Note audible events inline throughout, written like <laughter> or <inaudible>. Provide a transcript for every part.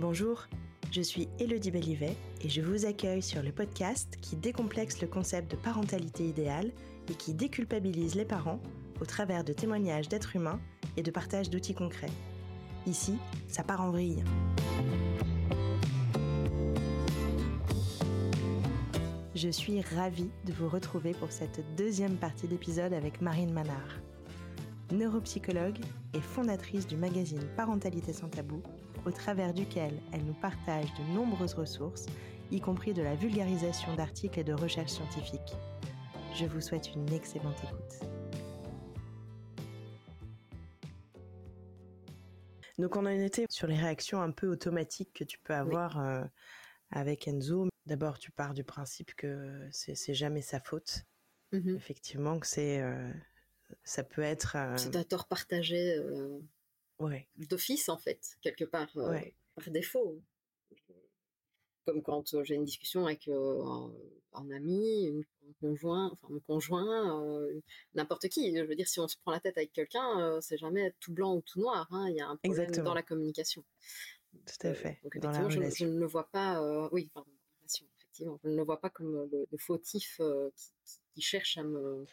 Bonjour, je suis Elodie Bellivet et je vous accueille sur le podcast qui décomplexe le concept de parentalité idéale et qui déculpabilise les parents au travers de témoignages d'êtres humains et de partage d'outils concrets. Ici, ça part en vrille. Je suis ravie de vous retrouver pour cette deuxième partie d'épisode avec Marine Manard. Neuropsychologue et fondatrice du magazine Parentalité sans tabou, au travers duquel elle nous partage de nombreuses ressources, y compris de la vulgarisation d'articles et de recherches scientifiques. Je vous souhaite une excellente écoute. Donc on en était sur les réactions un peu automatiques que tu peux avoir euh, avec Enzo. D'abord, tu pars du principe que c'est jamais sa faute. Mhm. Effectivement, que c'est euh, ça peut être. euh, C'est un tort partagé euh, ouais, d'office, en fait, quelque part, euh, Ouais. par défaut. Comme quand euh, j'ai une discussion avec euh, un, un ami, un conjoint, enfin mon conjoint, n'importe qui. Je veux dire, si on se prend la tête avec quelqu'un, c'est jamais tout blanc ou tout noir. hein. Il y a un problème Exactement. dans la communication. tout à fait. Donc effectivement, je, je ne le vois pas. oui, pardon, relation, effectivement, je ne le vois pas comme le, le fautif qui, qui- qui cherche à me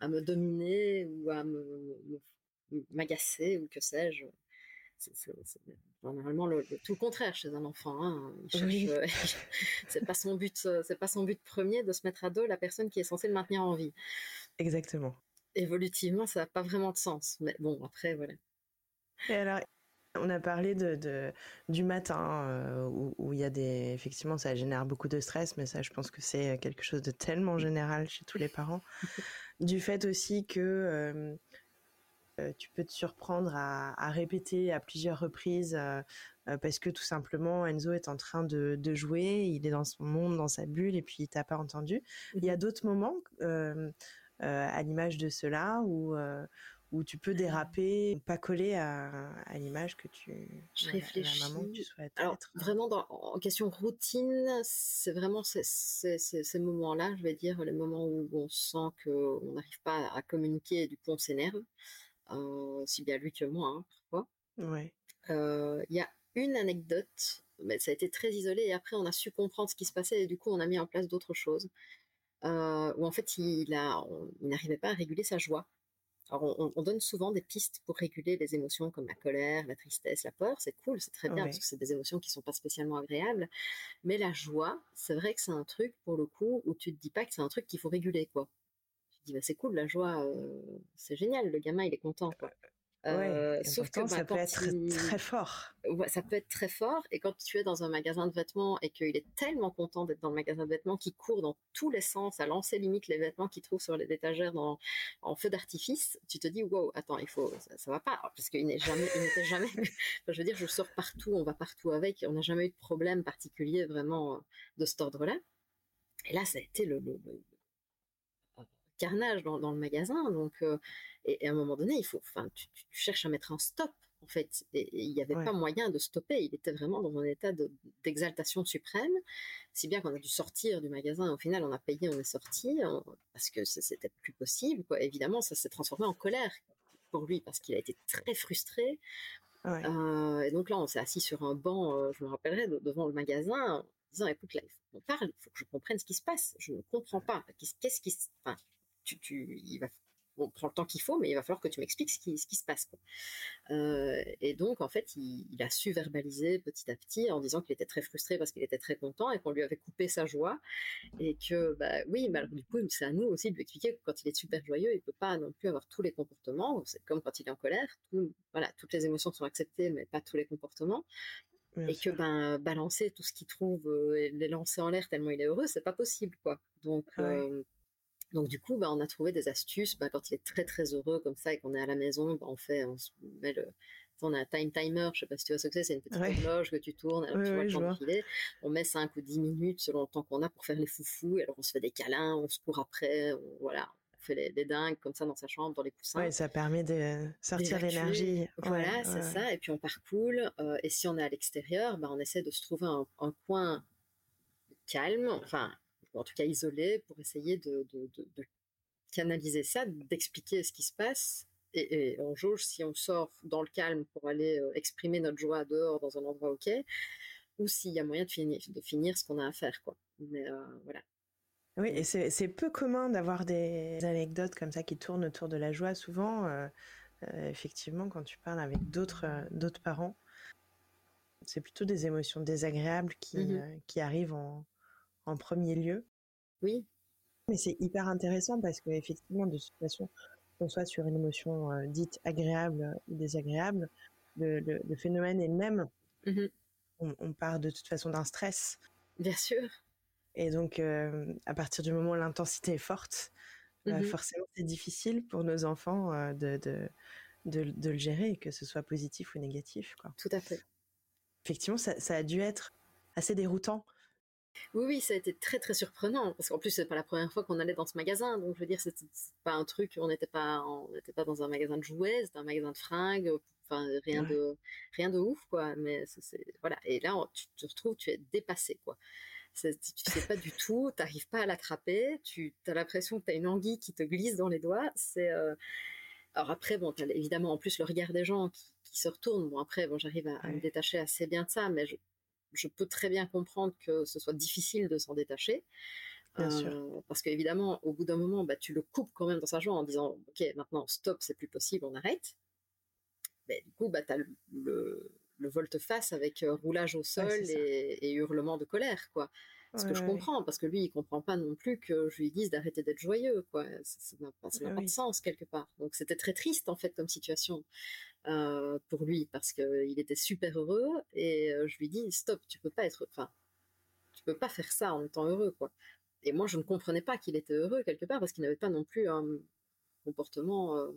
à me dominer ou à me me- m'agacer ou que sais-je. C'est généralement le, le- tout le contraire chez un enfant. Hein. Oui. euh, <laughs> c'est pas son but, euh, c'est pas son but premier de se mettre à dos la personne qui est censée le maintenir en vie. Exactement. Évolutivement, ça n'a pas vraiment de sens. Mais bon, après, voilà. Et alors, on a parlé de, de- du matin euh, où, il y a des effectivement ça génère beaucoup de stress, mais ça je pense que c'est quelque chose de tellement général chez tous les parents. <laughs> du fait aussi que euh, tu peux te surprendre à, à répéter à plusieurs reprises euh, euh, parce que tout simplement Enzo est en train de, de jouer, il est dans son monde, dans sa bulle et puis il t'a pas entendu. Il y a d'autres moments euh, euh, à l'image de cela où euh, où tu peux déraper, pas coller à, à l'image que tu Je réfléchis. la maman que tu souhaites Alors être. vraiment dans, en question routine, c'est vraiment ces, ces, ces, ces moments-là, je vais dire, les moments où on sent qu'on n'arrive pas à communiquer et du coup on s'énerve, euh, aussi bien lui que moi, hein, parfois. Ouais. Euh, Il y a une anecdote, mais ça a été très isolé et après on a su comprendre ce qui se passait et du coup on a mis en place d'autres choses. Euh, où en fait il a, on- il n'arrivait pas à réguler sa joie. Alors on, on donne souvent des pistes pour réguler les émotions comme la colère, la tristesse, la peur. C'est cool, c'est très bien Ouais. parce que c'est des émotions qui sont pas spécialement agréables. Mais la joie, c'est vrai que c'est un truc pour le coup où tu te dis pas que c'est un truc qu'il faut réguler quoi. Bah c'est cool la joie, euh, c'est génial, le gamin il est content quoi. Euh, ouais. sauf que bah, ça peut être il- très fort. Ouais, ça peut être très fort. Et quand tu es dans un magasin de vêtements et qu'il est tellement content d'être dans le magasin de vêtements qu'il court dans tous les sens à lancer limite les vêtements qu'il trouve sur les étagères dans, en feu d'artifice, tu te dis, wow, attends, il faut, ça, ça va pas. Alors, Parce qu'il n'est jamais, il n'était jamais, <laughs> enfin, je veux dire, je sors partout, on va partout avec, on n'a jamais eu de problème particulier vraiment de cet ordre-là. Et là, ça a été le, le- le- le carnage dans, dans le magasin. Donc, euh, et, et à un moment donné, il faut, enfin, tu, cherches à mettre un stop, en fait. Et, et il n'y avait Ouais. pas moyen de stopper. Il était vraiment dans un état de- d'exaltation suprême, si bien qu'on a dû sortir du magasin. Au final, on a payé, on est sorti, on- parce que c'était plus possible. Quoi. Évidemment, ça s'est transformé en colère pour lui, parce qu'il a été très frustré. Ouais. Euh, et donc là, on s'est assis sur un banc, euh, je me rappellerai, de- devant le magasin, en disant, écoute, là, il faut qu'on parle, il faut que je comprenne ce qui se passe. Je ne comprends pas. Qu'est-ce qui se... Enfin, tu, tu, il va... On prend le temps qu'il faut, mais il va falloir que tu m'expliques ce qui, ce qui se passe. Quoi. Euh, et donc, en fait, il, il a su verbaliser petit à petit en disant qu'il était très frustré parce qu'il était très content et qu'on lui avait coupé sa joie. Et que, bah oui, mais alors, du coup, c'est à nous aussi de lui expliquer que quand il est super joyeux, il peut pas non plus avoir tous les comportements. C'est comme quand il est en colère. Tout, voilà, toutes les émotions sont acceptées, mais pas tous les comportements Bien et que ben balancer tout ce qu'il trouve euh, et les lancer en l'air tellement il est heureux c'est pas possible quoi donc euh, donc du coup ben on a trouvé des astuces ben, quand il est très très heureux comme ça et qu'on est à la maison ben, on fait on se met le on a un time timer, je sais pas si tu vois ce que c'est, c'est une petite Ouais. horloge que tu tournes, alors Ouais, tu vois ouais, le temps. On met 5 ou 10 minutes selon le temps qu'on a pour faire les foufous, et alors on se fait des câlins, on se court après, on, voilà, on fait les, les dingues comme ça dans sa chambre, dans les coussins. Ouais, ça permet de sortir l'énergie. Voilà, Ouais, c'est ouais. ça. Et puis on part cool. Euh, et si on est à l'extérieur, ben, on essaie de se trouver un, un coin calme, enfin, ou en tout cas isolé, pour essayer de, de, de, de canaliser ça, d'expliquer ce qui se passe. Et, et on jauge si on sort dans le calme pour aller euh, exprimer notre joie dehors dans un endroit ok, ou s'il y a moyen de finir, de finir ce qu'on a à faire, quoi. Mais voilà. Oui, et c'est peu commun d'avoir des anecdotes comme ça qui tournent autour de la joie. Souvent, effectivement, quand tu parles avec d'autres d'autres parents, c'est plutôt des émotions désagréables qui, mmh qui arrivent en, en premier lieu. Oui. Mais c'est hyper intéressant parce qu'effectivement, de toute façon, qu'on soit sur une émotion dite agréable ou désagréable, le, le, phénomène est le même. Mmh on, part de toute façon d'un stress. Bien sûr. Et donc, à partir du moment où l'intensité est forte, mmh forcément, c'est difficile pour nos enfants de, de, de, de, le gérer, que ce soit positif ou négatif. Quoi. Tout à fait. Effectivement, ça, ça a dû être assez déroutant oui, oui, ça a été très très surprenant parce qu'en plus c'est pas la première fois qu'on allait dans ce magasin, donc je veux dire c'est pas un truc, on n'était pas, on n'était pas dans un magasin de jouets, c'était un magasin de fringues, enfin rien de rien de ouf quoi, mais c'est voilà. Et là tu te retrouves, tu es dépassé quoi. Tu sais pas du <laughs> tout, t'arrives pas à l'attraper, tu as l'impression que tu as une anguille qui te glisse dans les doigts. C'est euh, alors après bon, as évidemment en plus le regard des gens qui, se retournent. Bon après bon, j'arrive à, à, me détacher assez bien de ça, mais je, je peux très bien comprendre que ce soit difficile de s'en détacher. Bien sûr. Euh, parce qu'évidemment, au bout d'un moment, bah, tu le coupes quand même dans sa joie en disant Ok, maintenant, stop, c'est plus possible, on arrête. Mais du coup, bah, tu as le, volte-face avec euh, roulage au sol et, hurlement de colère. quoi. Ce que je comprends, parce que lui, il comprend pas non plus que je lui dise d'arrêter d'être joyeux, quoi. Ça n'a pas, ah de sens quelque part. Donc c'était très triste en fait comme situation. Euh, pour lui parce qu'il était super heureux et euh, je lui dis stop, tu peux pas être, enfin, tu peux pas faire ça en étant heureux quoi. Et moi je ne comprenais pas qu'il était heureux quelque part parce qu'il n'avait pas non plus un comportement, euh,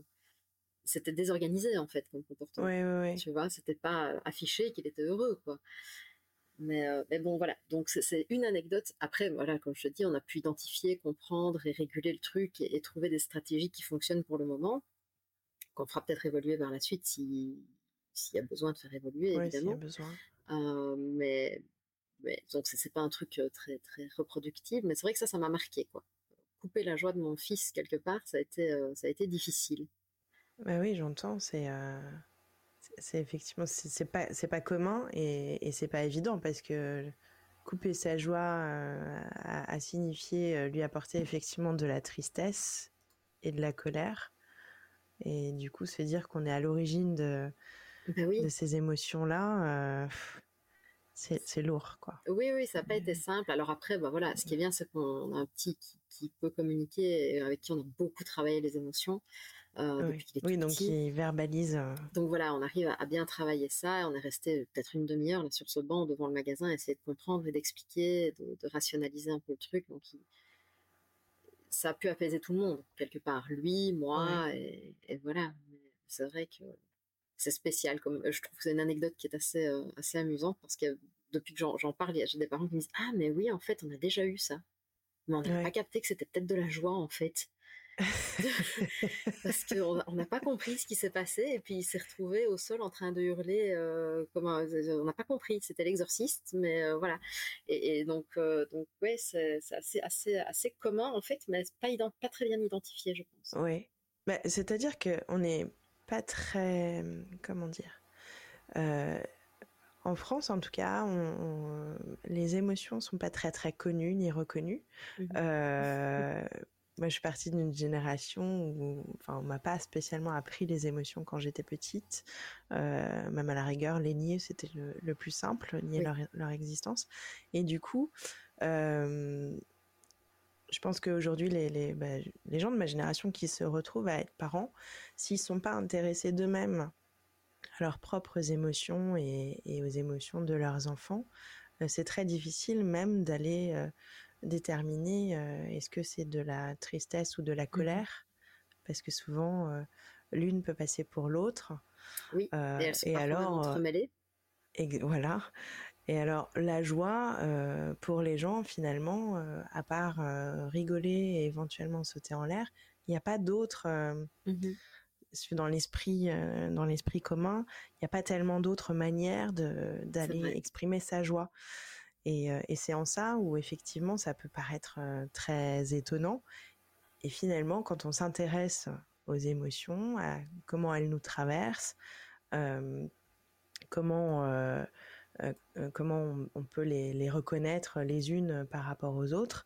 c'était désorganisé en fait comme comportement. Oui, oui, oui. Tu vois, c'était pas affiché qu'il était heureux quoi. Mais, mais, bon, voilà. Donc, c'est une anecdote. Après, voilà, comme je te dis, on a pu identifier, comprendre et réguler le truc et trouver des stratégies qui fonctionnent pour le moment qu'on fera peut-être évoluer par la suite s'il y a besoin de faire évoluer, évidemment. besoin. Euh, mais, mais, donc c'est pas un truc euh, très très reproductif, mais c'est vrai que ça, ça m'a marqué quoi. Couper la joie de mon fils quelque part, ça a été euh, ça a été difficile. Bah oui, j'entends. C'est c'est effectivement c'est pas c'est pas commun et, et c'est pas évident parce que couper sa joie a, a, signifié lui apporter effectivement de la tristesse et de la colère et du coup, se dire qu'on est à l'origine de, bah de ces émotions-là, euh, c'est lourd, quoi. Oui, oui, ça n'a pas été simple. Alors après, bah voilà, ce qui est bien, c'est qu'on a un petit qui, peut communiquer, et avec qui on a beaucoup travaillé les émotions. Euh, oui, oui donc il verbalise. Euh. Donc voilà, on arrive à, bien travailler ça. On est resté peut-être une demi-heure sur ce banc devant le magasin, essayer de comprendre et d'expliquer, de, de, rationaliser un peu le truc. Donc il, ça a pu apaiser tout le monde, quelque part. Lui, moi, et, voilà. C'est vrai que c'est spécial. Comme, je trouve que c'est une anecdote qui est assez, euh, assez amusante parce que depuis que j'en parle, j'ai des parents qui me disent Ah, mais oui, en fait, on a déjà eu ça. Mais on n'a pas capté que c'était peut-être de la joie, en fait. <laughs> parce qu'on n'a pas compris ce qui s'est passé et puis il s'est retrouvé au sol en train de hurler euh, comme on n'a pas compris c'était l'exorciste mais euh, voilà. Et, donc euh, donc ouais c'est assez assez assez commun en fait mais pas pas très bien identifié je pense. Oui. Bah, c'est à dire que on n'est pas très comment dire en France, en tout cas, les émotions sont pas très très connues ni reconnues. Mmh moi, je suis partie d'une génération où, enfin, on m'a pas spécialement appris les émotions quand j'étais petite. Euh, même à la rigueur, les nier, c'était le, plus simple, nier leur, existence. Et du coup, euh, je pense qu'aujourd'hui, les, les, bah, les, gens de ma génération qui se retrouvent à être parents, s'ils sont pas intéressés d'eux-mêmes à leurs propres émotions et, et, aux émotions de leurs enfants, euh, c'est très difficile même d'aller déterminer euh, est-ce que c'est de la tristesse ou de la mmh colère, parce que souvent euh, l'une peut passer pour l'autre. Oui, et, et alors et voilà. Et alors la joie pour les gens finalement, à part rigoler et éventuellement sauter en l'air, il n'y a pas d'autre. Mmh dans l'esprit dans l'esprit commun, il n'y a pas tellement d'autres manières d'aller exprimer sa joie. Et, c'est en ça où effectivement ça peut paraître très étonnant. Et finalement, quand on s'intéresse aux émotions, à comment elles nous traversent, euh, comment comment on, peut les, reconnaître les unes par rapport aux autres.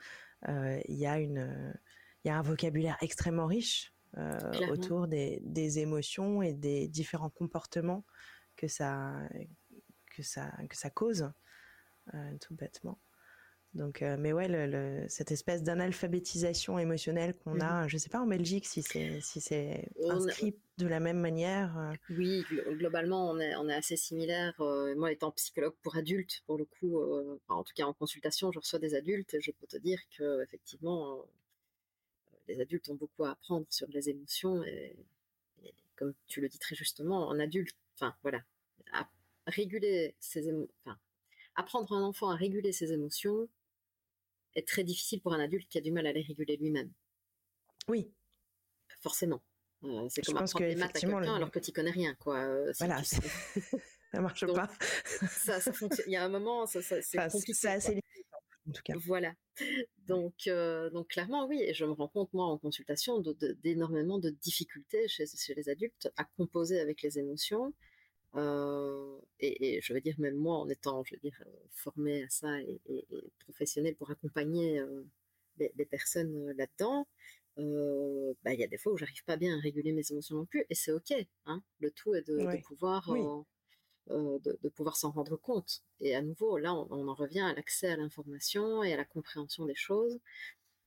Il y y a un vocabulaire extrêmement riche autour des, des, émotions et des différents comportements que ça, que ça, que ça cause, tout bêtement. Donc, euh, mais ouais, le, cette espèce d'analphabétisation émotionnelle qu'on mmh a, je sais pas en Belgique si c'est si c'est inscrit de la même manière. Euh. Oui, globalement, on est on est assez similaire. Euh, moi, étant psychologue pour adultes, pour le coup, en tout cas en consultation, je reçois des adultes. Et je peux te dire que effectivement, les adultes ont beaucoup à apprendre sur les émotions et, comme tu le dis très justement, en adulte, enfin voilà, à réguler ses émotions. Enfin, apprendre un enfant à réguler ses émotions, est très difficile pour un adulte qui a du mal à les réguler lui-même. Oui. Forcément. Euh, c'est comme apprendre les maths à quelqu'un alors que tu connais rien, quoi. Euh, voilà, <laughs> ça marche pas. ça, ça fonctionne. Il y a un moment, ça, c'est compliqué. C'est assez en tout cas. Voilà. Donc, euh, donc clairement, oui. Et je me rends compte, moi, en consultation, d'énormément de, de, difficultés chez, chez, les adultes à composer avec les émotions. Et, je veux dire, même moi, en étant, je veux dire, formée à ça et, et, professionnelle pour accompagner les, personnes là-dedans, bah, il y a des fois où j'arrive pas bien à réguler mes émotions non plus, et c'est ok. Hein. Le tout est de, pouvoir, de, pouvoir s'en rendre compte. Et à nouveau, là, on, en revient à l'accès à l'information et à la compréhension des choses.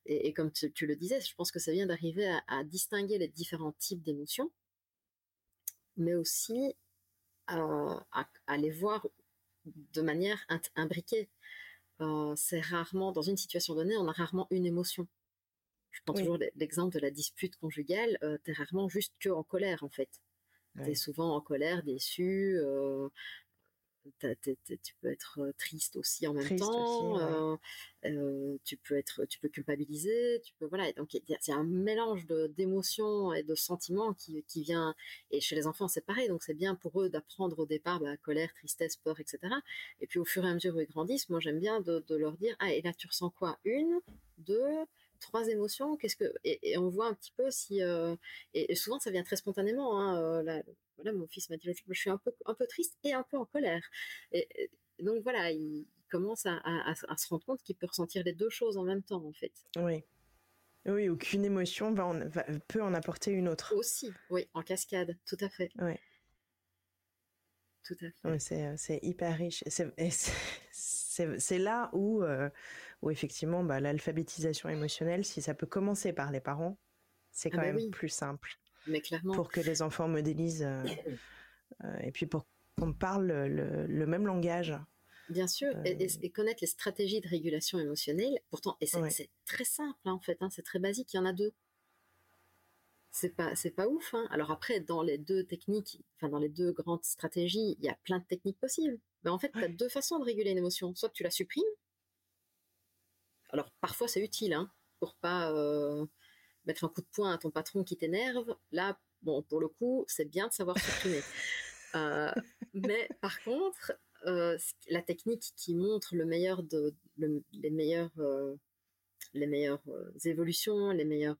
Et, comme tu, le disais, je pense que ça vient d'arriver à, à distinguer les différents types d'émotions, mais aussi à, les voir de manière imbriquée. Euh, c'est rarement, dans une situation donnée, on a rarement une émotion. Je prends toujours l'exemple de la dispute conjugale, euh, tu es rarement juste que en colère en fait. Tu es souvent en colère, déçu, euh, tu peux être triste aussi en même temps. Euh, euh, tu peux être, tu peux culpabiliser. Tu peux voilà. Donc il y, a un mélange d'émotions et de sentiments qui, qui, vient. Et chez les enfants c'est pareil. Donc c'est bien pour eux d'apprendre au départ bah, colère, tristesse, peur, etc. Et puis au fur et à mesure où ils grandissent, moi j'aime bien de, de, leur dire ah et là tu ressens quoi? Une, deux, trois émotions. Qu'est-ce que et, on voit un petit peu si et, souvent ça vient très spontanément. Hein, voilà, mon fils m'a dit, je suis un peu, un peu triste et un peu en colère. Et, donc voilà, il commence à, se rendre compte qu'il peut ressentir les deux choses en même temps, en fait. Oui. Oui, aucune émotion va peut en apporter une autre. Aussi, oui, en cascade, tout à fait. Oui. Tout à fait. Euh, c'est hyper riche. C'est là où, euh, où effectivement, bah, l'alphabétisation émotionnelle, si ça peut commencer par les parents, c'est ah quand bah même plus simple mais clairement. Pour que les enfants modélisent euh, euh, et puis pour qu'on parle le, même langage. Bien sûr, et, euh, connaître les stratégies de régulation émotionnelle. Pourtant, et c'est très simple hein, en fait, hein, c'est très basique. Il y en a deux. C'est pas, c'est pas ouf. Hein. Alors après, dans les deux techniques, enfin dans les deux grandes stratégies, il y a plein de techniques possibles. Mais en fait, tu as deux façons de réguler une émotion. Soit tu la supprimes. Alors parfois c'est utile, hein, pour pas mettre un coup de poing à ton patron qui t'énerve, là, bon, pour le coup, c'est bien de savoir supprimer. <laughs> Euh, mais par contre, euh, la technique qui montre le meilleur de, les meilleures, euh, les meilleures évolutions, les meilleurs,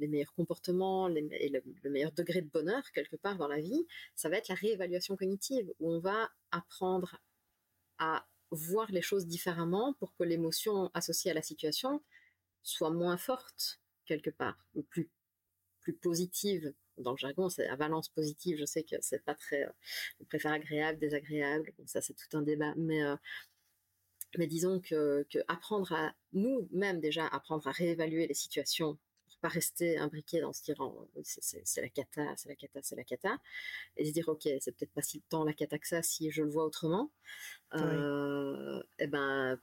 les meilleurs comportements et le, meilleur degré de bonheur quelque part dans la vie, ça va être la réévaluation cognitive, où on va apprendre à voir les choses différemment pour que l'émotion associée à la situation soit moins forte quelque part, ou plus, plus positive. Dans le jargon, c'est valence positive. Je sais que c'est pas très. Euh, on préfère agréable, désagréable. ça, c'est tout un débat. Mais, euh, mais disons que, que apprendre à nous-mêmes déjà apprendre à réévaluer les situations pas rester imbriqué dans ce tirant c'est la cata, c'est la cata, c'est la cata, et se dire ok, c'est peut-être pas si tant la cata que ça si je le vois autrement. Euh, et eh ben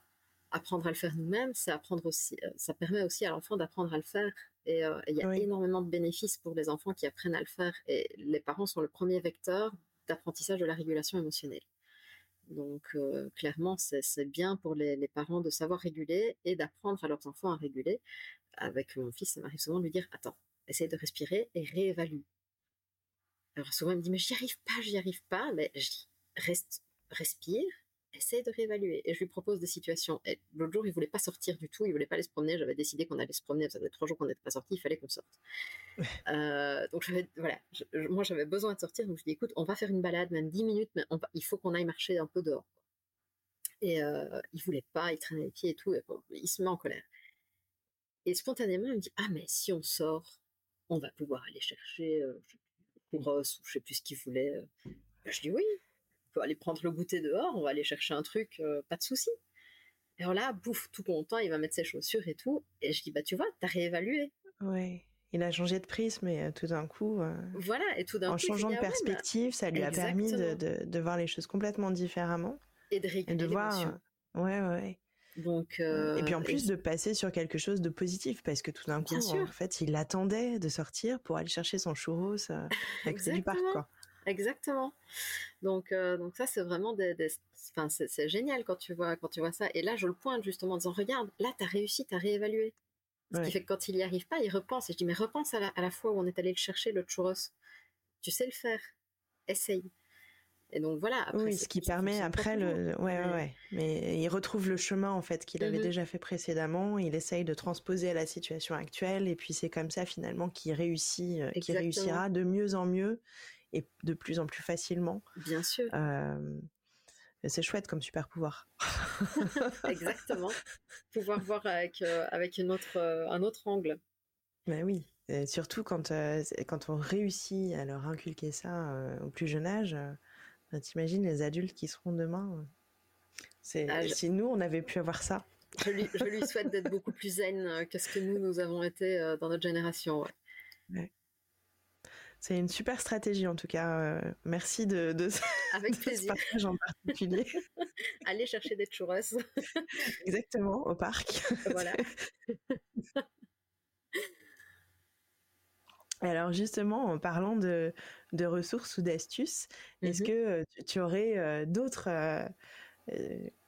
apprendre à le faire nous-mêmes, c'est apprendre aussi, euh, ça permet aussi à l'enfant d'apprendre à le faire. Et euh, il y a énormément de bénéfices pour les enfants qui apprennent à le faire. Et les parents sont le premier vecteur d'apprentissage de la régulation émotionnelle. Donc clairement, c'est bien pour les, parents de savoir réguler et d'apprendre à leurs enfants à réguler. Avec mon fils, ça m'arrive souvent de lui dire, attends, essaye de respirer et réévalue. Alors souvent, il me dit, mais j'y arrive pas, j'y arrive pas. Mais je reste, respire, essaye de réévaluer. Et je lui propose des situations. L'autre jour, il voulait pas sortir du tout, il voulait pas aller se promener. J'avais décidé qu'on allait se promener. Ça faisait trois jours qu'on n'était pas sorti, il fallait qu'on sorte. <laughs> euh, donc, voilà, moi, j'avais besoin de sortir. Donc, je lui dis, écoute, on va faire une balade, même 10 minutes, mais il faut qu'on aille marcher un peu dehors. Et euh, il voulait pas, il traînait les pieds et tout. il se met en colère. Et spontanément, il me dit, ah, mais si on sort, on va pouvoir aller chercher euh, ou je sais plus ce qu'il voulait. Euh. Je dis oui, peut aller prendre le goûter dehors, on va aller chercher un truc, euh, pas de souci. Et alors là, bouffe, tout content, il va mettre ses chaussures et tout. Et je dis, bah tu vois, t'as réévalué. Ouais. Il a changé de prisme, mais euh, tout d'un coup. voilà, et tout d'un coup. En changeant de ah perspective, ça lui a permis de, de, de, voir les choses complètement différemment. Et de réguler et de voir. Ouais, ouais. Donc, et puis en plus de passer sur quelque chose de positif, parce que tout d'un coup, en fait, il attendait de sortir pour aller chercher son churros <laughs> avec du parc, quoi. Exactement. Donc, euh, donc ça, c'est vraiment des, enfin, c'est génial quand tu vois, quand tu vois ça. Et là, je le pointe justement en disant, regarde, là, tu as réussi, tu as réévalué. Ce qui fait que quand il n'y arrive pas, il repense. Et je dis, mais repense à la, à la fois où on est allé le chercher, le churros. Tu sais le faire. Essaye. Et donc voilà. Après, oui, ce qui permet après le, ouais, ouais, ouais, Mais il retrouve le chemin en fait qu'il avait mmh déjà fait précédemment. Il essaye de transposer à la situation actuelle, et puis c'est comme ça finalement qu'il réussit, euh, qu'il réussira de mieux en mieux et de plus en plus facilement. Bien sûr. Euh, c'est chouette comme super pouvoir. <laughs> Exactement. Pouvoir voir avec, euh, avec une autre, un autre angle. Ben oui. surtout quand, quand on réussit à leur inculquer ça au plus jeune âge, t'imagines les adultes qui seront demain c'est, ah, Si nous, on avait pu avoir ça. Je lui, je lui souhaite d'être beaucoup plus zen euh, que ce que nous, nous avons été euh, dans notre génération. Ouais. C'est une super stratégie en tout cas. Euh, merci de, de, Avec <laughs> plaisir. ce partage en particulier. <laughs> Allez chercher des churros. <laughs> Exactement, au parc. Voilà. Alors justement, en parlant de, de ressources ou d'astuces, est-ce mmh que euh, tu, aurais euh, d'autres, euh,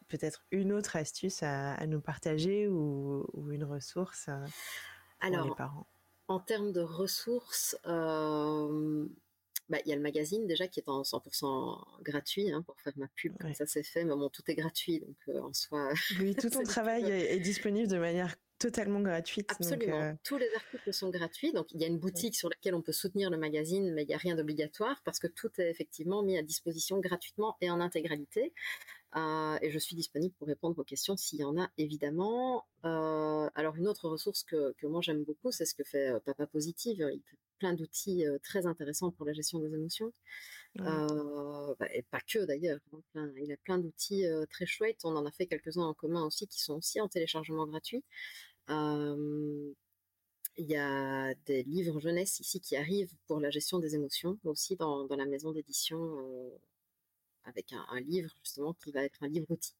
peut-être une autre astuce à, nous partager ou, une ressource pour Alors, les parents? En termes de ressources, bah, il y a le magazine déjà qui est en 100% gratuit hein, pour faire ma pub, comme ça c'est fait, mais bon, tout est gratuit, donc en soi... <laughs> Oui, tout ton travail est disponible de manière totalement gratuite. Absolument. Euh, Tous les articles sont gratuits. Donc, il y a une boutique sur laquelle on peut soutenir le magazine, mais il n'y a rien d'obligatoire parce que tout est effectivement mis à disposition gratuitement et en intégralité. Euh, et je suis disponible pour répondre aux questions s'il y en a, évidemment. Euh, alors, une autre ressource que, que moi j'aime beaucoup, c'est ce que fait Papa Positive. Il fait plein d'outils très intéressants pour la gestion des émotions. Bah, et pas que d'ailleurs. Hein, il a plein d'outils très chouettes. On en a fait quelques-uns en commun aussi qui sont aussi en téléchargement gratuit. Il y a des livres jeunesse ici qui arrivent pour la gestion des émotions, aussi dans, dans la maison d'édition, avec un, livre justement qui va être un livre outil.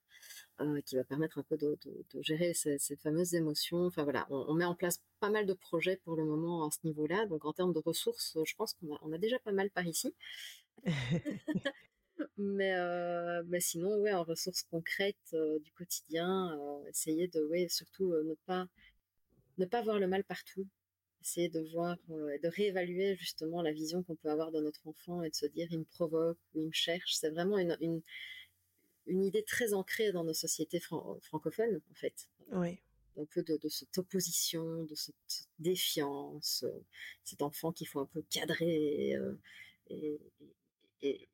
qui va permettre un peu de, de, gérer ces, ces, fameuses émotions. Enfin voilà, on, met en place pas mal de projets pour le moment à ce niveau-là. Donc en termes de ressources, je pense qu'on a, on a déjà pas mal par ici. <laughs> mais, mais sinon, ouais, en ressources concrètes du quotidien, essayer de, ouais, surtout ne pas ne pas voir le mal partout. Essayer de voir, de réévaluer justement la vision qu'on peut avoir de notre enfant et de se dire il me provoque ou il me cherche. C'est vraiment une, une, une, idée très ancrée dans nos sociétés francophones, en fait. Oui. Un peu de, de cette opposition, de cette défiance, cet enfant qu'il faut un peu cadrer et, et,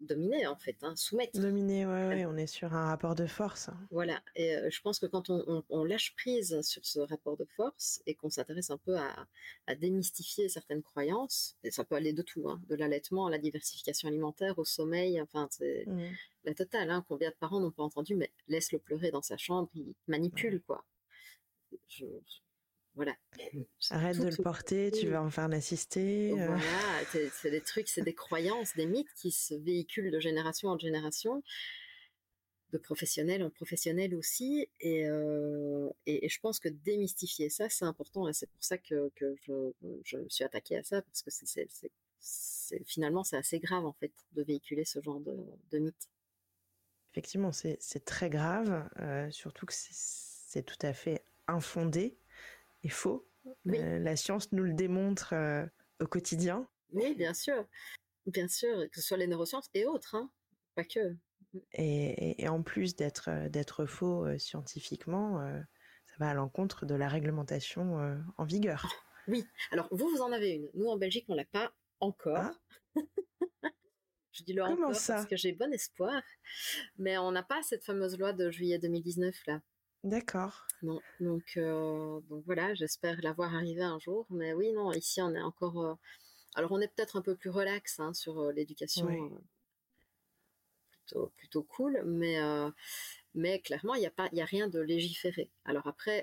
dominer en fait, hein, soumettre. Dominer, ouais, on est sur un rapport de force. Voilà, et euh, je pense que quand on, lâche prise sur ce rapport de force et qu'on s'intéresse un peu à, démystifier certaines croyances, et ça peut aller de tout, hein, de l'allaitement à la diversification alimentaire, au sommeil, enfin c'est mmh. la totale. Hein, combien de parents n'ont pas entendu, mais laisse-le pleurer dans sa chambre, il manipule quoi. je, voilà. Arrête de le porter, tu vas en faire l'assister. Euh. Voilà, c'est des trucs, c'est des croyances, des mythes qui se véhiculent de génération en génération, de professionnels en professionnels aussi. Et, euh, et, je pense que démystifier ça, c'est important. Et c'est pour ça que, que je, je, me suis attaquée à ça, parce que c'est finalement, c'est assez grave, en fait, de véhiculer ce genre de, de mythes. Effectivement, c'est très grave, euh, surtout que c'est tout à fait infondé faux. Euh, la science nous le démontre euh, au quotidien. Oui, bien sûr. Bien sûr, que ce soit les neurosciences et autres, hein. pas que. Et, en plus d'être d'être faux scientifiquement, ça va à l'encontre de la réglementation en vigueur. <laughs> Oui. Alors vous, vous en avez une. Nous en Belgique, on l'a pas encore. Ah. <laughs> Je dis le encore parce que j'ai bon espoir, mais on n'a pas cette fameuse loi de juillet 2019 là. D'accord. Non, donc, euh, donc voilà, j'espère l'avoir arrivé un jour. Mais oui, non, ici on est encore. Euh, alors on est peut-être un peu plus relax hein, sur euh, l'éducation, plutôt, plutôt cool, mais, mais clairement il n'y a, pas, a rien de légiféré. Alors après,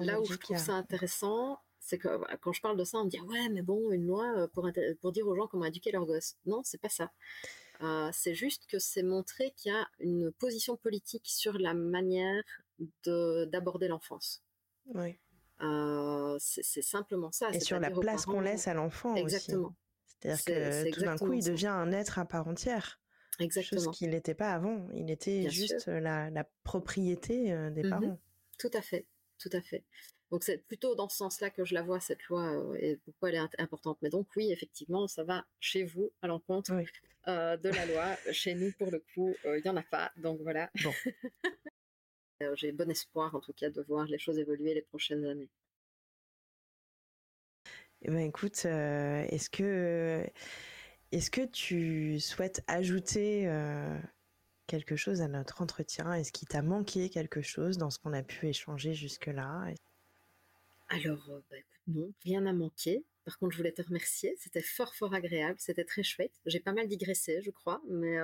là où je trouve ça intéressant, c'est que quand je parle de ça, on me dit ouais, mais bon, une loi pour, pour dire aux gens comment éduquer leurs gosses. Non, c'est pas ça. c'est juste que c'est montrer qu'il y a une position politique sur la manière d'aborder l'enfance. Oui. Euh, c'est simplement ça. Et sur la place qu'on laisse à l'enfant Exactement. C'est-à-dire que tout d'un coup, il devient un être à part entière. Exactement. Chose qu'il n'était pas avant. Il était juste la, la, propriété euh, des mmh parents. Tout à fait. Tout à fait. Donc c'est plutôt dans ce sens-là que je la vois, cette loi, euh, et pourquoi elle est importante. Mais donc oui, effectivement, ça va chez vous à l'encontre de la loi. chez nous, pour le coup, il n'y en a pas. Donc voilà. Bon. <laughs> Euh, j'ai bon espoir en tout cas de voir les choses évoluer les prochaines années. Eh ben, écoute, euh, est-ce que est-ce que tu souhaites ajouter euh, quelque chose à notre entretien? Est-ce qu'il t'a manqué quelque chose dans ce qu'on a pu échanger jusque-là? Alors, bah, écoute, non, rien n'a manqué. Par contre, je voulais te remercier. C'était fort, fort agréable. C'était très chouette. J'ai pas mal digressé, je crois, mais.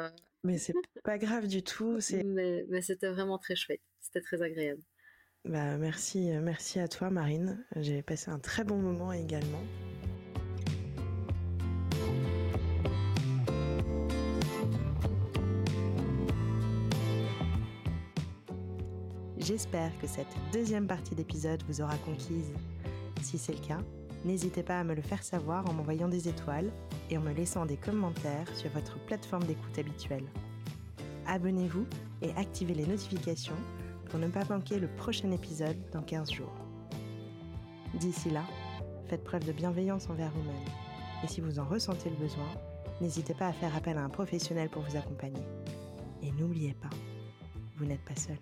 Mais c'est pas grave du tout. <laughs> Mais, mais c'était vraiment très chouette. C'était très agréable. Bah, merci, euh, merci à toi Marine. J'ai passé un très bon moment également. J'espère que cette deuxième partie d'épisode vous aura conquise. Si c'est le cas, n'hésitez pas à me le faire savoir en m'envoyant des étoiles et en me laissant des commentaires sur votre plateforme d'écoute habituelle. Abonnez-vous et activez les notifications pour ne pas manquer le prochain épisode dans 15 jours. D'ici là, faites preuve de bienveillance envers vous-même. Et si vous en ressentez le besoin, n'hésitez pas à faire appel à un professionnel pour vous accompagner. Et n'oubliez pas, vous n'êtes pas seul.